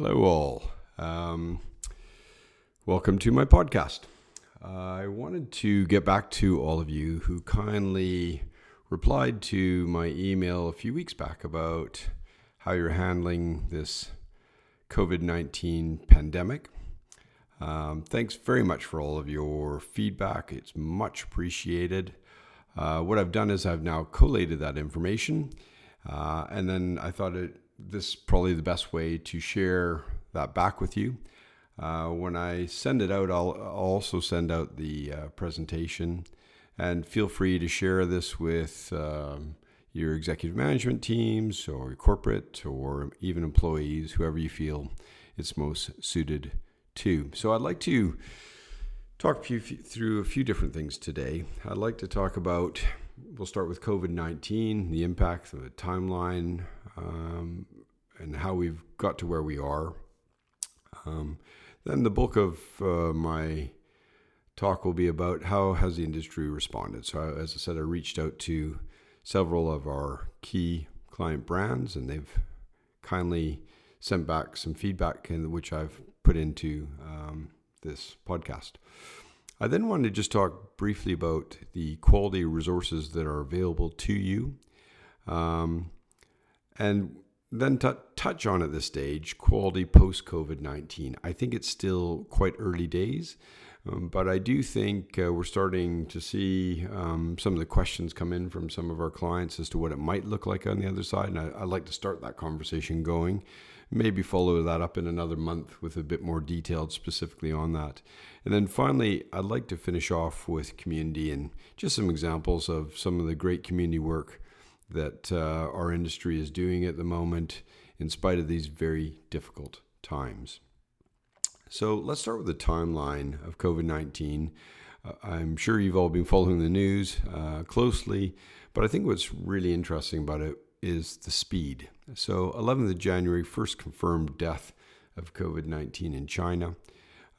Hello, all. Um, welcome to my podcast. I wanted to get back to all of you who kindly replied to my email a few weeks back about how you're handling this COVID 19 pandemic. Um, thanks very much for all of your feedback. It's much appreciated. Uh, what I've done is I've now collated that information, uh, and then I thought it this is probably the best way to share that back with you. Uh, when I send it out, I'll, also send out the uh, presentation, and feel free to share this with um, your executive management teams or corporate or even employees, whoever you feel it's most suited to. So I'd like to talk through a few different things today. I'd like to talk about, we'll start with COVID 19, the impact, the timeline, um, and how we've got to where we are. Um, then the bulk of uh, my talk will be about how has the industry responded. So, I, as I said, I reached out to several of our key client brands, and they've kindly sent back some feedback, in which I've put into um, this podcast. I then wanted to just talk briefly about the quality resources that are available to you. Um, and then to touch on at this stage quality post COVID 19. I think it's still quite early days, um, but I do think uh, we're starting to see um, some of the questions come in from some of our clients as to what it might look like on the other side. And I, would like to start that conversation going. Maybe follow that up in another month with a bit more detailed specifically on that. And then finally, I'd like to finish off with community and just some examples of some of the great community work that uh, our industry is doing at the moment in spite of these very difficult times. So let's start with the timeline of COVID 19. Uh, I'm sure you've all been following the news uh, closely, but I think what's really interesting about it is the speed. So, 11th of January, first confirmed death of COVID 19 in China.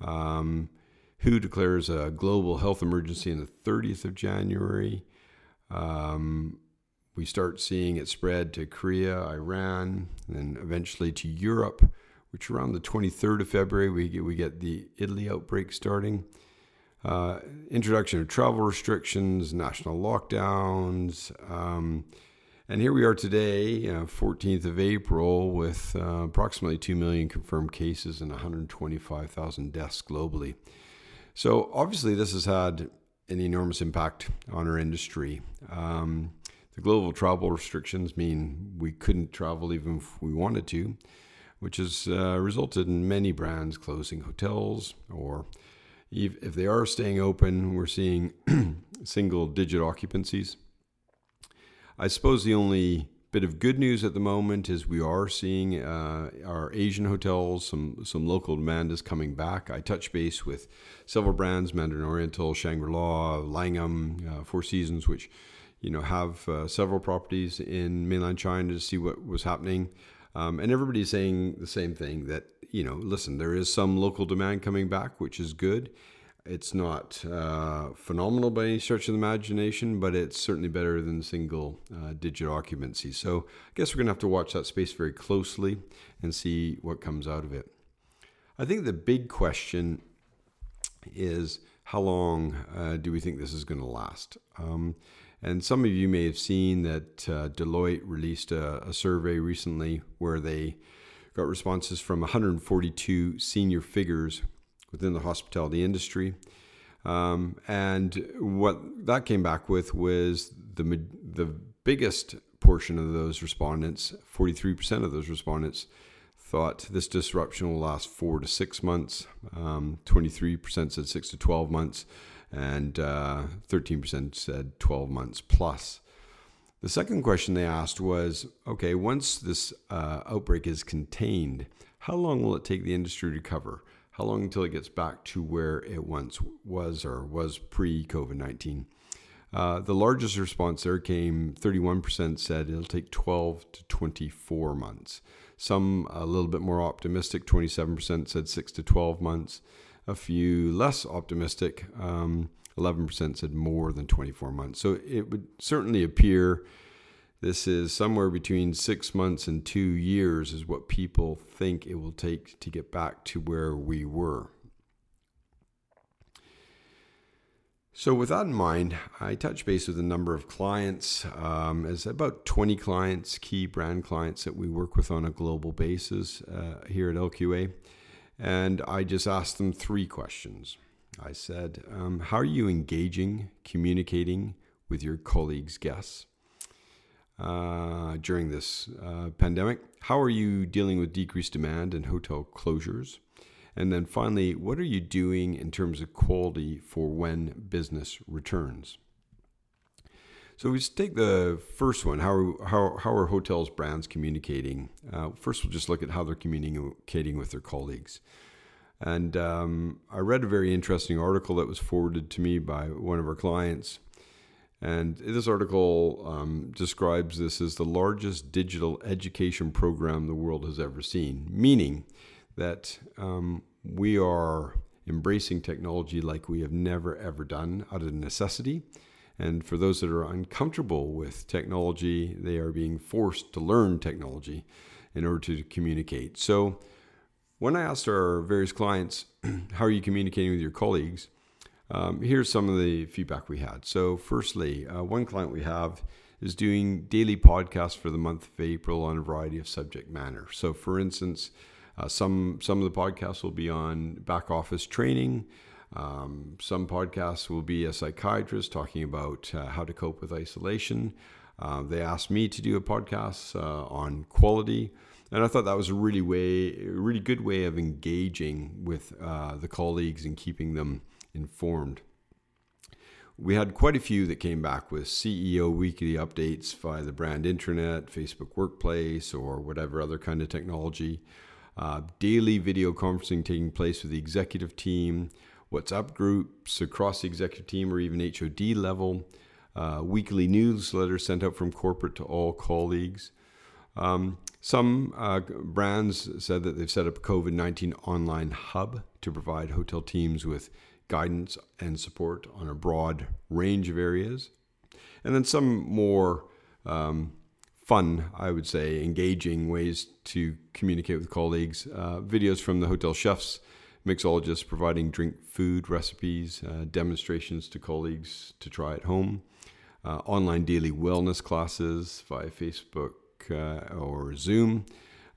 Um, WHO declares a global health emergency on the 30th of January. Um, we start seeing it spread to Korea, Iran, and eventually to Europe, which around the 23rd of February, we get, we get the Italy outbreak starting. Uh, introduction of travel restrictions, national lockdowns. Um, and here we are today, uh, 14th of April, with uh, approximately 2 million confirmed cases and 125,000 deaths globally. So, obviously, this has had an enormous impact on our industry. Um, the global travel restrictions mean we couldn't travel even if we wanted to, which has uh, resulted in many brands closing hotels or if they are staying open, we're seeing single digit occupancies. I suppose the only bit of good news at the moment is we are seeing uh, our Asian hotels, some some local demand is coming back. I touch base with several brands, Mandarin Oriental, Shangri-La, Langham, uh, Four Seasons, which you know, have uh, several properties in mainland China to see what was happening. Um, and everybody's saying the same thing that, you know, listen, there is some local demand coming back, which is good. It's not uh, phenomenal by any stretch of the imagination, but it's certainly better than single uh, digit occupancy. So I guess we're going to have to watch that space very closely and see what comes out of it. I think the big question is how long uh, do we think this is going to last? Um, and some of you may have seen that uh, Deloitte released a, a, survey recently where they got responses from 142 senior figures within the hospitality industry. Um, and what that came back with was the, the biggest portion of those respondents, 43% of those respondents, thought this disruption will last four to six months. Um, 23% said six to 12 months and uh, 13% said 12 months plus. The second question they asked was okay, once this uh, outbreak is contained, how long will it take the industry to recover? How long until it gets back to where it once was or was pre COVID 19? Uh, the largest response there came 31% said it'll take 12 to 24 months. Some a little bit more optimistic, 27% said 6 to 12 months a few less optimistic. Um, 11% said more than 24 months. So it would certainly appear This is somewhere between six months and two years, is what people think it will take to get back to where we were. So, with that in mind, I touch base with a number of clients. Um, as about 20 clients, key brand clients that we work with on a global basis uh, here at LQA. And I just asked them three questions. I said, um, How are you engaging, communicating with your colleagues' guests? uh, during this uh, pandemic. How are you dealing with decreased demand and hotel closures? And then finally, what are you doing in terms of quality for when business returns? So we just take the first one. How are, how, how are hotels brands communicating? Uh, first, we'll just look at how they're communicating with their colleagues. And um, I read a very interesting article that was forwarded to me by one of our clients and this article um, describes this as the largest digital education program the world has ever seen, meaning that um, we are embracing technology like we have never ever done out of necessity. And for those that are uncomfortable with technology, they are being forced to learn technology in order to communicate. So, when I asked our various clients, How are you communicating with your colleagues? Um, here's some of the feedback we had. So, firstly, uh, one client we have is doing daily podcasts for the month of April on a variety of subject matter. So, for instance, uh, some some of the podcasts will be on back office training. Um, some podcasts will be a psychiatrist talking about uh, how to cope with isolation. Uh, they asked me to do a podcast uh, on quality, and I thought that was a really way, a really good way of engaging with uh, the colleagues and keeping them informed. We had quite a few that came back with CEO weekly updates via the brand intranet, Facebook Workplace, or whatever other kind of technology. Uh, daily video conferencing taking place with the executive team, WhatsApp groups across the executive team or even HOD level, uh, weekly newsletters sent out from corporate to all colleagues. Um, some uh, brands said that they've set up a COVID 19 online hub to provide hotel teams with guidance and support on a broad range of areas. And then some more um, fun, I would say, engaging ways to communicate with colleagues. Uh, videos from the hotel chefs, mixologists providing drink food recipes, uh, demonstrations to colleagues to try at home, uh, online daily wellness classes via Facebook uh, or Zoom.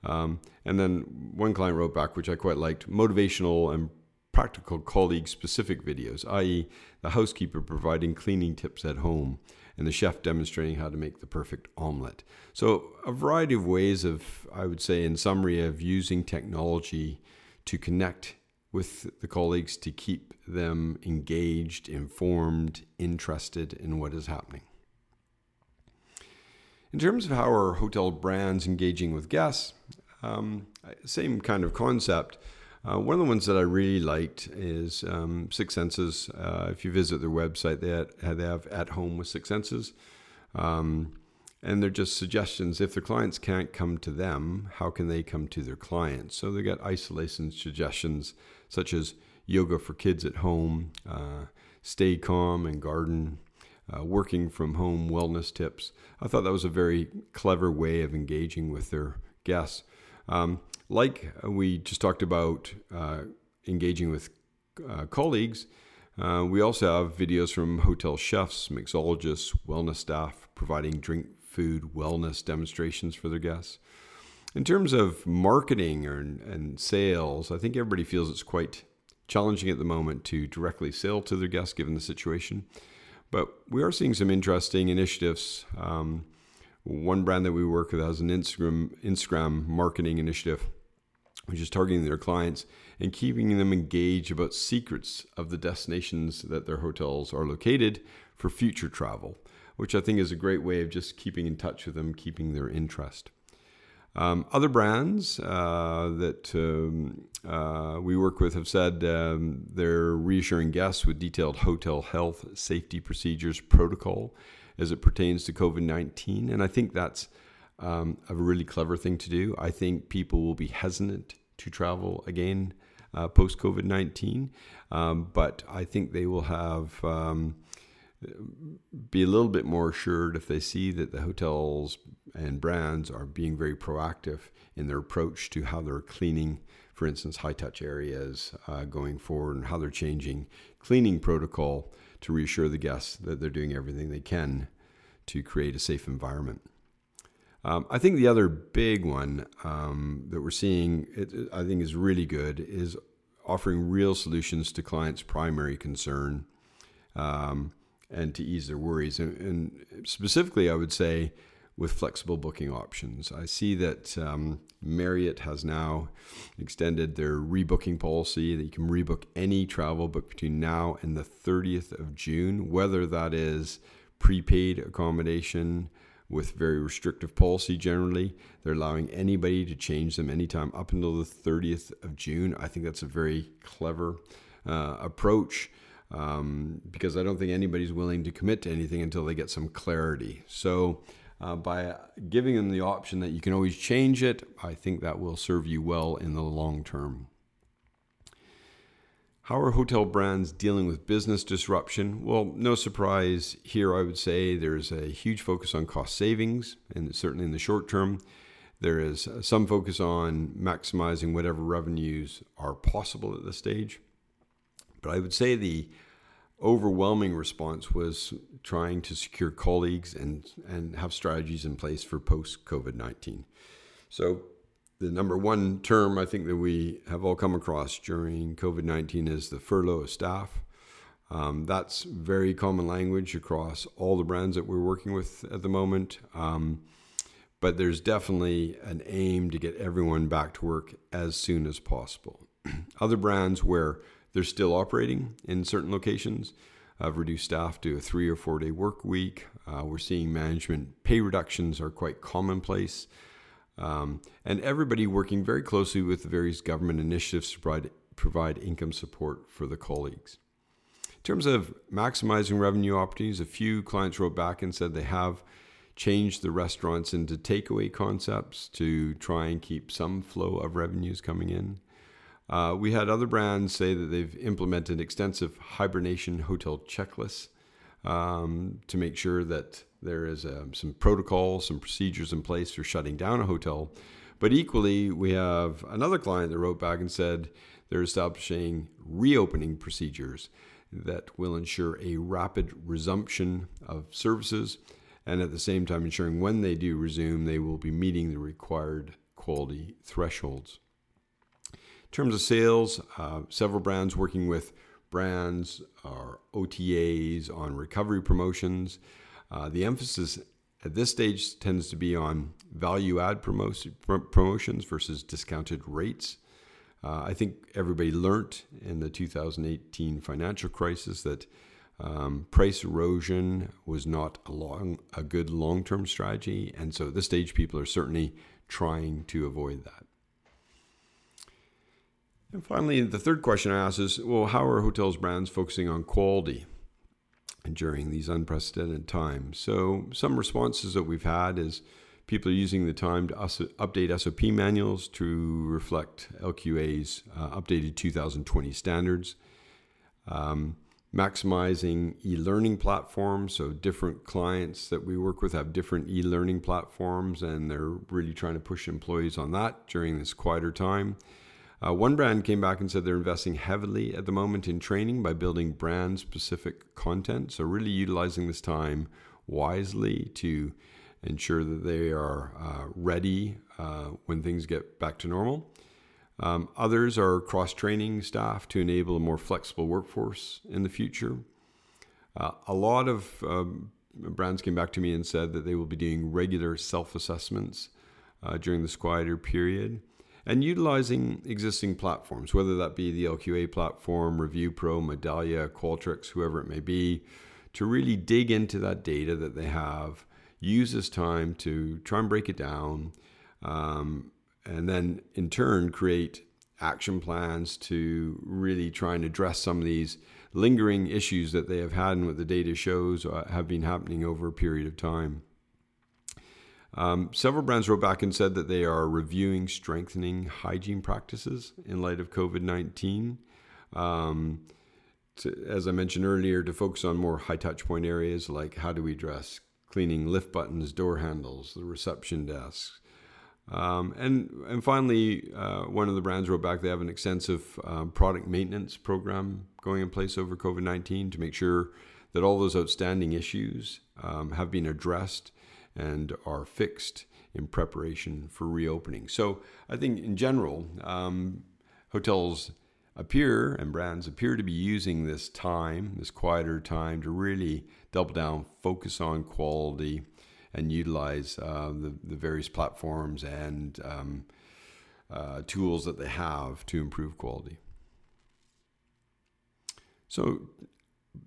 Um, and then one client wrote back, which I quite liked motivational and practical colleague specific videos, i.e., the housekeeper providing cleaning tips at home and the chef demonstrating how to make the perfect omelette. So, a variety of ways of, I would say, in summary, of using technology to connect with the colleagues to keep them engaged, informed, interested in what is happening. In terms of how our hotel brands engaging with guests, um, same kind of concept. Uh, one of the ones that I really liked is um, Six Senses. Uh, if you visit their website, they have, they have At Home with Six Senses. Um, and they're just suggestions. If their clients can't come to them, how can they come to their clients? So they got isolation suggestions such as yoga for kids at home, uh, stay calm and garden, uh, working from home wellness tips. I thought that was a very clever way of engaging with their guests. Um, like we just talked about uh, engaging with uh, colleagues, uh, we also have videos from hotel chefs, mixologists, wellness staff providing drink, food, wellness demonstrations for their guests. In terms of marketing or, and sales, I think everybody feels it's quite challenging at the moment to directly sell to their guests given the situation. But we are seeing some interesting initiatives. Um, one brand that we work with has an Instagram Instagram marketing initiative which is targeting their clients and keeping them engaged about secrets of the destinations that their hotels are located for future travel, which I think is a great way of just keeping in touch with them, keeping their interest. Um, other brands uh, that um, uh, we work with have said um, they're reassuring guests with detailed hotel health safety procedures protocol as it pertains to COVID 19. And I think that's um, a really clever thing to do. I think people will be hesitant to travel again uh, post COVID 19, um, but I think they will have um, be a little bit more assured if they see that the hotels and brands are being very proactive in their approach to how they're cleaning, for instance, high touch areas uh, going forward and how they're changing cleaning protocol to reassure the guests that they're doing everything they can to create a safe environment. Um, I think the other big one um, that we're seeing, it, I think, is really good, is offering real solutions to clients' primary concern um, and to ease their worries. And, and, specifically, I would say with flexible booking options. I see that um, Marriott has now extended their rebooking policy that you can rebook any travel book between now and the 30th of June, whether that is prepaid accommodation with very restrictive policy generally. They're allowing anybody to change them anytime up until the 30th of June. I think that's a very clever uh, approach um, because I don't think anybody's willing to commit to anything until they get some clarity. So, uh, by giving them the option that you can always change it, I think that will serve you well in the long term. How are hotel brands dealing with business disruption? Well, no surprise here, I would say there's a huge focus on cost savings, and certainly in the short term. There is some focus on maximizing whatever revenues are possible at this stage. But I would say the overwhelming response was trying to secure colleagues and, and have strategies in place for post COVID 19. So, the number one term I think that we have all come across during COVID 19 is the furlough of staff. Um, that's very common language across all the brands that we're working with at the moment. Um, but there's definitely an aim to get everyone back to work as soon as possible. Other brands where they're still operating in certain locations I've reduced staff to a three or four day work week. Uh, we're seeing management pay reductions are quite commonplace. Um, and everybody working very closely with the various government initiatives to provide, provide income support for the colleagues. In terms of maximizing revenue opportunities, a few clients wrote back and said they have changed the restaurants into takeaway concepts to try and keep some flow of revenues coming in. Uh, we had other brands say that they've implemented extensive hibernation hotel checklists um, to make sure that there is um, some protocols, some procedures in place for shutting down a hotel. But equally, we have another client that wrote back and said they're establishing reopening procedures that will ensure a rapid resumption of services and at the same time ensuring when they do resume, they will be meeting the required quality thresholds. Terms of sales, uh, several brands working with brands or OTAs on recovery promotions. Uh, the emphasis at this stage tends to be on value add promotion, promotions versus discounted rates. Uh, I think everybody learnt in the 2018 financial crisis that um, price erosion was not a, long, a good long term strategy. And so at this stage, people are certainly trying to avoid that. And finally, the third question I ask is well, how are hotels brands focusing on quality? during these unprecedented times. So, some responses that we've had is people are using the time to update SOP manuals to reflect LQA's uh, updated 2020 standards. Um, maximizing e-learning platforms so different clients that we work with have different e-learning platforms and they're really trying to push employees on that during this quieter time uh, one brand came back and said they're investing heavily at the moment in training by building brand specific content. So, really utilizing this time wisely to ensure that they are uh, ready uh, when things get back to normal. Um, others are cross training staff to enable a more flexible workforce in the future. Uh, a lot of um, brands came back to me and said that they will be doing regular self assessments uh, during this quieter period and utilizing existing platforms, whether that be the LQA platform, Review Pro, Medallia, Qualtrics, whoever it may be, to really dig into that data that they have, use this time to try and break it down, um, and then in turn create action plans to really try and address some of these lingering issues that they have had and what the data shows uh, have been happening over a period of time. Um, several brands wrote back and said that they are reviewing strengthening hygiene practices in light of COVID 19. Um, as I mentioned earlier, to focus on more high touch point areas like how do we dress, cleaning lift buttons, door handles, the reception desks. Um, and and finally, uh, one of the brands wrote back they have an extensive um, product maintenance program going in place over COVID nineteen to make sure that all those outstanding issues um, have been addressed and are fixed in preparation for reopening. So I think in general, um, hotels appear and brands appear to be using this time, this quieter time, to really double down, focus on quality, and utilize uh, the, the various platforms and um, uh, tools that they have to improve quality. So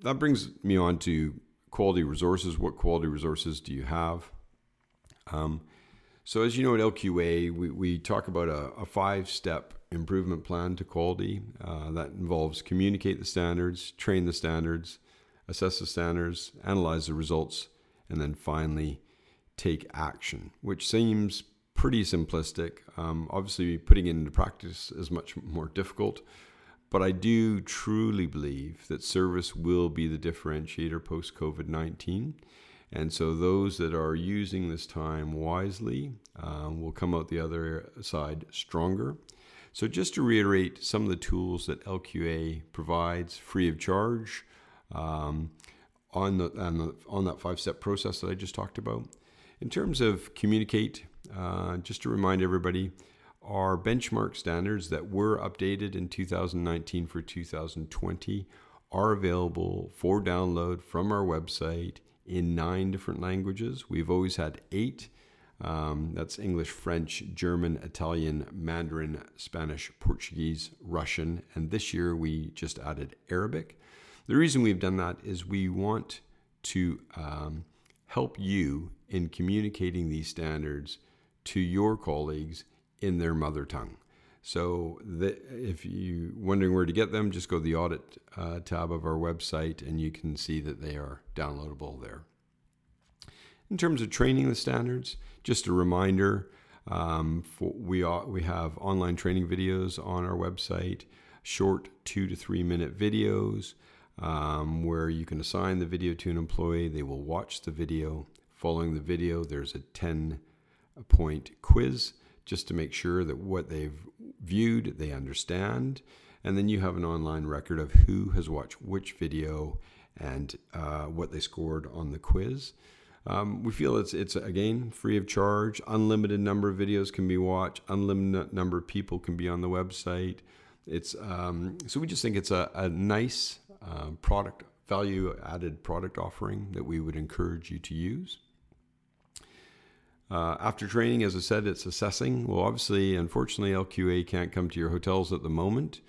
that brings me on to quality resources. What quality resources do you have? Um, so, as you know, at LQA, we, we talk about a, a five step improvement plan to quality uh, that involves communicate the standards, train the standards, assess the standards, analyze the results, and then finally take action, which seems pretty simplistic. Um, obviously, putting it into practice is much more difficult, but I do truly believe that service will be the differentiator post COVID 19. And so, those that are using this time wisely um, will come out the other side stronger. So, just to reiterate some of the tools that LQA provides free of charge um, on, the, on, the, on that five step process that I just talked about. In terms of communicate, uh, just to remind everybody, our benchmark standards that were updated in 2019 for 2020 are available for download from our website in nine different languages. We've always had eight. Um, that's English, French, German, Italian, Mandarin, Spanish, Portuguese, Russian, and this year we just added Arabic. The reason we've done that is we want to um, help you in communicating these standards to your colleagues in their mother tongue. So, the, if you're wondering where to get them, just go to the audit uh, tab of our website and you can see that they are downloadable there. In terms of training the standards, just a reminder um, for, we, are, we have online training videos on our website, short two to three minute videos um, where you can assign the video to an employee. They will watch the video. Following the video, there's a 10 point quiz just to make sure that what they've viewed, they understand. And then you have an online record of who has watched which video and uh, what they scored on the quiz. Um, we feel it's it's again free of charge. Unlimited number of videos can be watched. Unlimited number of people can be on the website. It's um, so we just think it's a, a nice uh, product value added product offering that we would encourage you to use. Uh, after training, as I said, it's assessing. Well, obviously, unfortunately, LQA can't come to your hotels at the moment,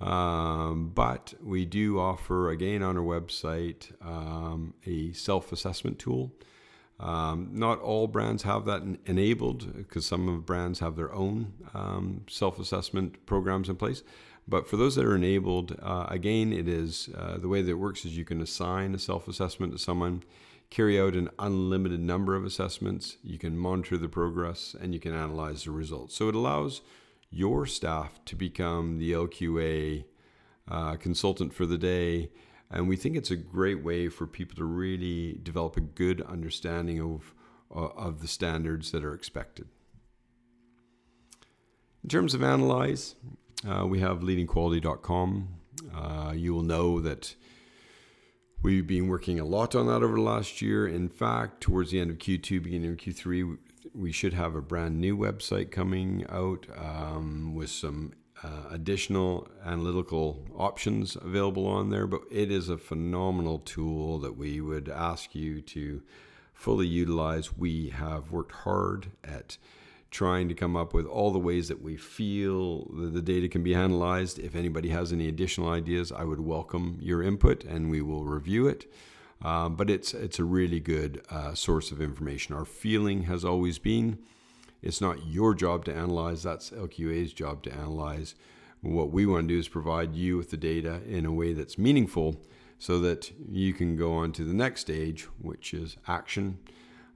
um, but we do offer, again, on our website, um, a self assessment tool. Um, not all brands have that enabled because some of brands have their own um, self assessment programs in place. But for those that are enabled, uh, again, it is uh, the way that it works is you can assign a self assessment to someone carry out an unlimited number of assessments, you can monitor the progress, and you can analyze the results. So it allows your staff to become the LQA uh, consultant for the day. And we think it's a great way for people to really develop a good understanding of, uh, of the standards that are expected. In terms of analyze, uh, we have leadingquality.com. Uh, you will know that We've been working a lot on that over the last year. In fact, towards the end of Q2, beginning of Q3, we should have a brand new website coming out um, with some uh, additional analytical options available on there. But it is a phenomenal tool that we would ask you to fully utilize. We have worked hard at trying to come up with all the ways that we feel that the data can be analyzed. If anybody has any additional ideas, I would welcome your input and we will review it. Um, but it's it's a really good uh, source of information. Our feeling has always been it's not your job to analyze, that's LQA's job to analyze. What we want to do is provide you with the data in a way that's meaningful so that you can go on to the next stage, which is action.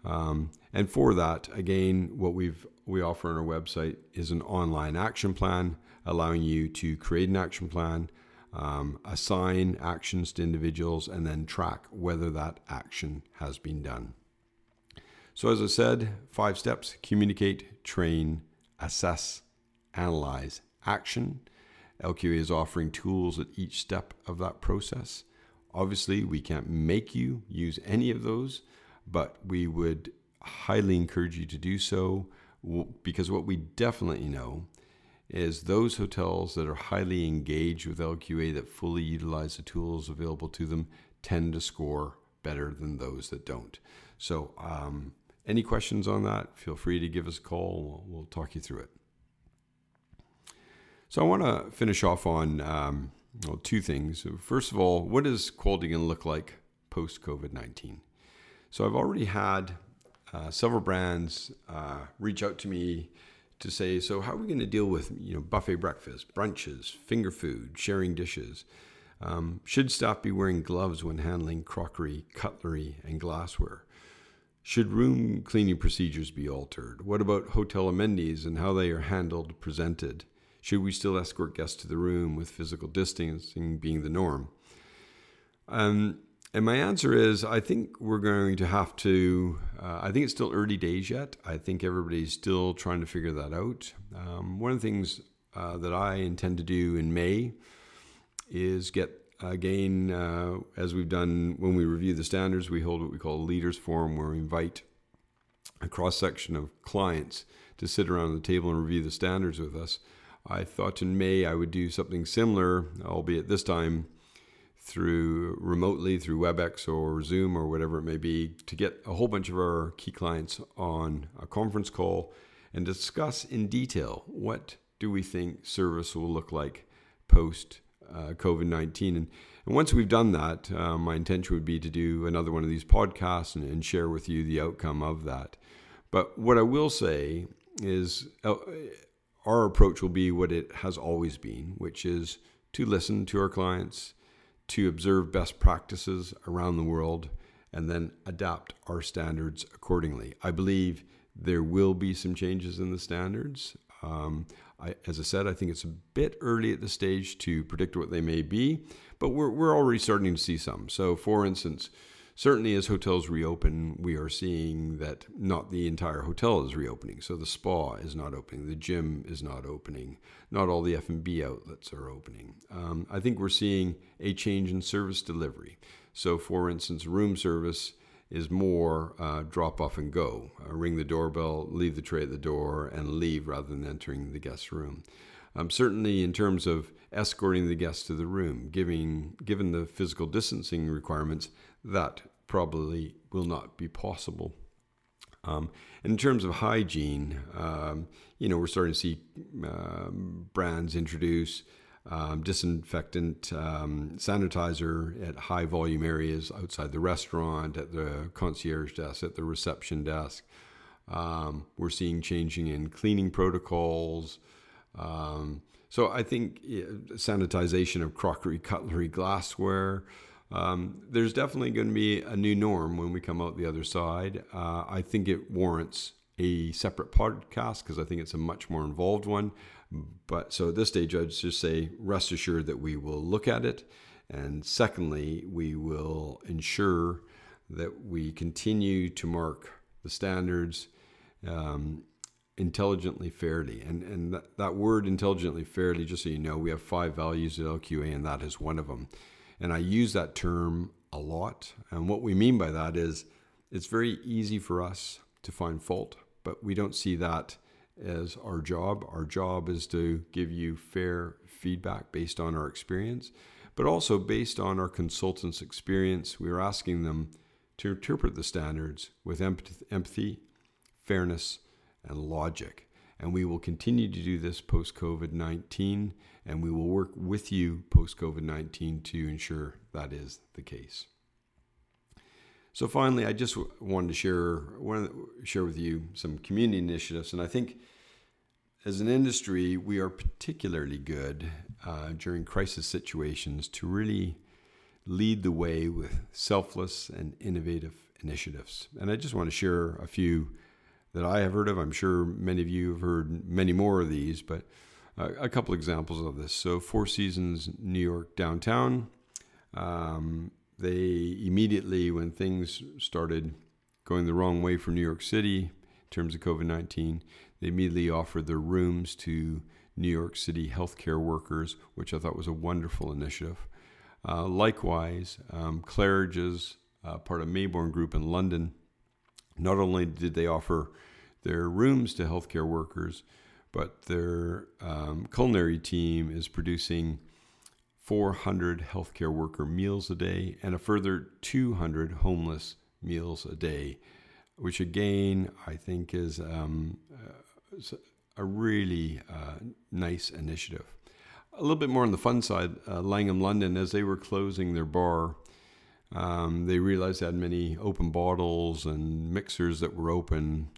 Um, and for that, again, what we've we offer on our website is an online action plan, allowing you to create an action plan, um, assign actions to individuals, and then track whether that action has been done. So, as I said, five steps communicate, train, assess, analyze, action. LQA is offering tools at each step of that process. Obviously, we can't make you use any of those, but we would highly encourage you to do so because what we definitely know is those hotels that are highly engaged with LQA that fully utilize the tools available to them tend to score better than those that don't. So, um, any questions on that? Feel free to give us a call. We'll, we'll talk you through it. So, I want to finish off on um, well, two things. First of all, what is quality going to look like post COVID 19? So, I've already had uh, several brands uh, reach out to me to say, so how are we going to deal with you know buffet breakfast, brunches, finger food, sharing dishes? Um, should staff be wearing gloves when handling crockery, cutlery, and glassware? Should room cleaning procedures be altered? What about hotel amenities and how they are handled, presented? Should we still escort guests to the room with physical distancing being the norm? Um, and my answer is I think we're going to have to, uh, I think it's still early days yet. I think everybody's still trying to figure that out. Um, one of the things uh, that I intend to do in May is get, again, uh, as we've done when we review the standards, we hold what we call a leaders forum where we invite a cross section of clients to sit around the table and review the standards with us. I thought in May I would do something similar, albeit this time through remotely through WebEx or Zoom or whatever it may be to get a whole bunch of our key clients on a conference call and discuss in detail what do we think service will look like post uh, COVID 19. And, and, once we've done that, uh, my intention would be to do another one of these podcasts and, and, share with you the outcome of that. But what I will say is uh, our approach will be what it has always been, which is to listen to our clients to observe best practices around the world and then adapt our standards accordingly. I believe there will be some changes in the standards. Um, I, as I said, I think it's a bit early at this stage to predict what they may be, but we're, we're already starting to see some. So, for instance, certainly as hotels reopen, we are seeing that not the entire hotel is reopening. So the spa is not opening, the gym is not opening, not all the F&B outlets are opening. Um, I think we're seeing a change in service delivery. So, for instance, room service is more uh, drop off and go, uh, ring the doorbell, leave the tray at the door, and leave rather than entering the guest room. Um, certainly, in terms of escorting the guests to the room, giving given the physical distancing requirements, that probably will not be possible. Um, in terms of hygiene, um, you know, we're starting to see um, brands introduce um, disinfectant um, sanitizer at high volume areas outside the restaurant, at the concierge desk, at the reception desk. We're seeing changing in cleaning protocols. so I think sanitization of crockery, cutlery, glassware. Um, there's definitely going to be a new norm when we come out the other side. Uh, I think it warrants a separate podcast because I think it's a much more involved one. But so at this stage, I'd just say rest assured that we will look at it. And secondly, we will ensure that we continue to mark the standards um, intelligently fairly. And, and that, that word intelligently fairly, just so you know, we have five values at LQA, and that is one of them. And I use that term a lot. And what we mean by that is it's very easy for us to find fault, but we don't see that as our job. Our job is to give you fair feedback based on our experience, but also based on our consultants' experience. We are asking them to interpret the standards with empathy, fairness, and logic. And we will continue to do this post COVID 19, and we will work with you post COVID 19 to ensure that is the case. So finally, I just wanted to share wanted to share with you some community initiatives, and I think as an industry, we are particularly good uh, during crisis situations to really lead the way with selfless and innovative initiatives. And I just want to share a few that I have heard of. I'm sure many of you have heard many more of these, but a couple examples of this. So, Four Seasons New York downtown. Um, they immediately, when things started going the wrong way for New York City in terms of COVID 19, they immediately offered their rooms to New York City healthcare workers, which I thought was a wonderful initiative. Uh, likewise, um, Claridge's uh, part of Maybourne Group in London, not only did they offer their rooms to healthcare workers, but their um, culinary team is producing 400 healthcare worker meals a day and a further 200 homeless meals a day, which again I think is um, uh, a really uh, nice initiative. A little bit more on the fun side, uh, Langham London, as they were closing their bar, um, they realized they had many open bottles and mixers that were open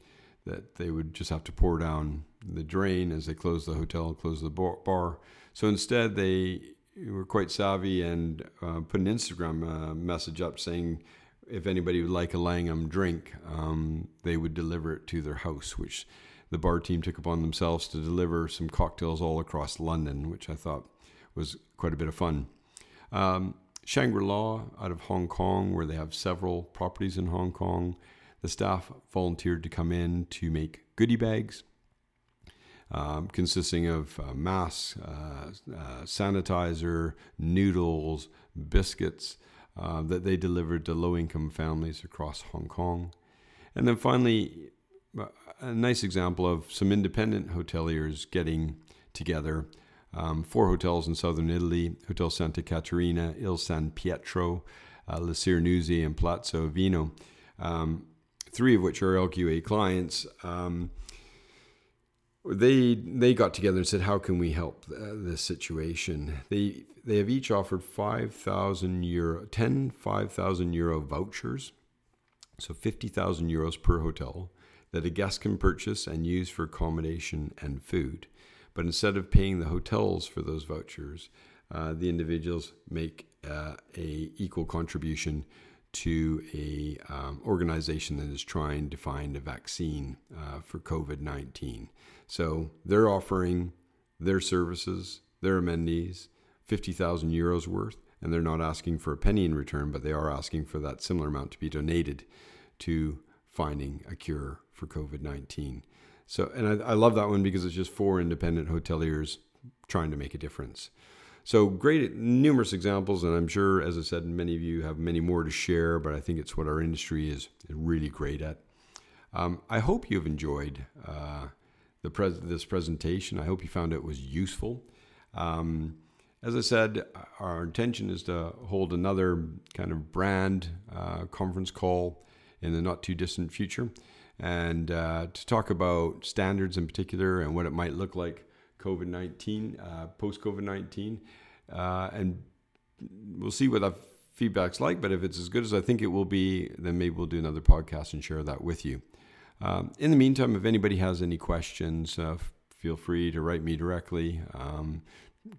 that they would just have to pour down the drain as they closed the hotel, and closed the bar. So instead, they were quite savvy and uh, put an Instagram uh, message up saying if anybody would like a Langham drink, um, they would deliver it to their house, which the bar team took upon themselves to deliver some cocktails all across London, which I thought was quite a bit of fun. Um, Shangri La out of Hong Kong, where they have several properties in Hong Kong, the staff volunteered to come in to make goodie bags. Um, consisting of uh, masks, uh, uh, sanitizer, noodles, biscuits uh, that they delivered to low income families across Hong Kong. And then finally, a nice example of some independent hoteliers getting together. Um, four hotels in southern Italy Hotel Santa Caterina, Il San Pietro, uh, Le Sirenuse, and Palazzo Avino, um, three of which are LQA clients. Um, they they got together and said, "How can we help uh, this situation?" They they have each offered five thousand euro, 10 5,000 euro vouchers, so fifty thousand euros per hotel, that a guest can purchase and use for accommodation and food. But instead of paying the hotels for those vouchers, uh, the individuals make uh, a equal contribution to a um, organization that is trying to find a vaccine uh, for COVID nineteen. So they're offering their services, their amenities, fifty thousand euros worth, and they're not asking for a penny in return, but they are asking for that similar amount to be donated to finding a cure for COVID 19. So, and I, I, love that one because it's just four independent hoteliers trying to make a difference. So, great, numerous examples, and I'm sure, as I said, many of you have many more to share, but I think it's what our industry is really great at. Um, I hope you've enjoyed uh, the pres- this presentation. I hope you found it was useful. Um, as I said, our intention is to hold another kind of brand uh, conference call in the not too distant future and uh, to talk about standards in particular and what it might look like COVID 19, uh, post COVID 19. Uh, and we'll see what that feedback's like, but if it's as good as I think it will be, then maybe we'll do another podcast and share that with you. Um, in the meantime, if anybody has any questions, uh, feel free to write me directly. Um,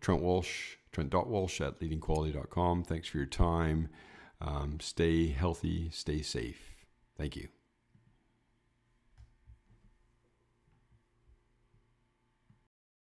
Trent Walsh, trent.walsh at leadingquality.com. Thanks for your time. Um, stay healthy, stay safe. Thank you.